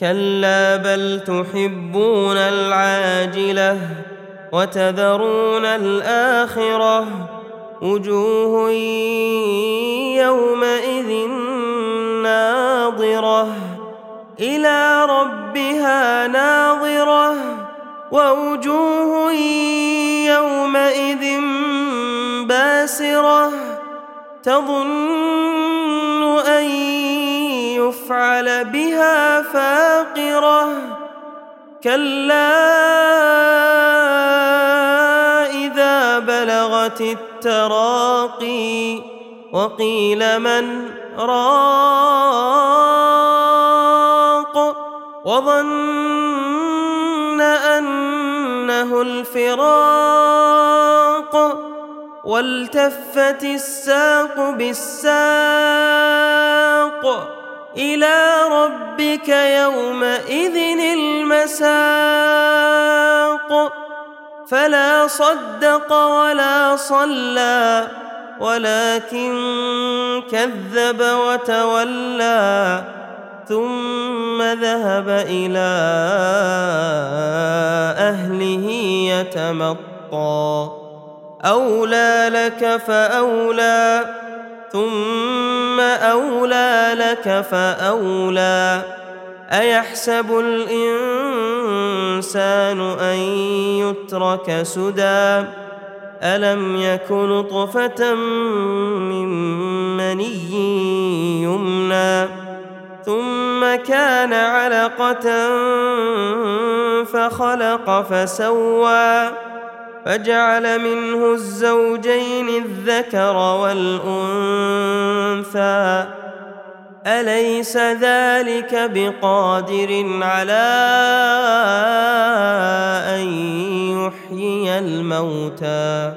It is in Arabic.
كلا بل تحبون العاجلة وتذرون الآخرة وجوه يومئذ ناظرة إلى ربها ناظرة ووجوه يومئذ باسرة تظن يفعل بها فاقرة. كلا إذا بلغت التراقي وقيل من راق وظن أنه الفراق والتفت الساق بالساق إلى ربك يومئذ المساق. فلا صدق ولا صلى ولكن كذب وتولى ثم ذهب إلى أهله يتمطى. أولى لك فأولى. ثم أولى لك فأولى. أيحسب الإنسان أن يترك سدى؟ ألم يك نطفة من مني يمنى؟ ثم كان علقة فخلق فسوى. فجعل منه الزوجين الذكر والأنثى. أليس ذلك بقادر على أن يحيي الموتى؟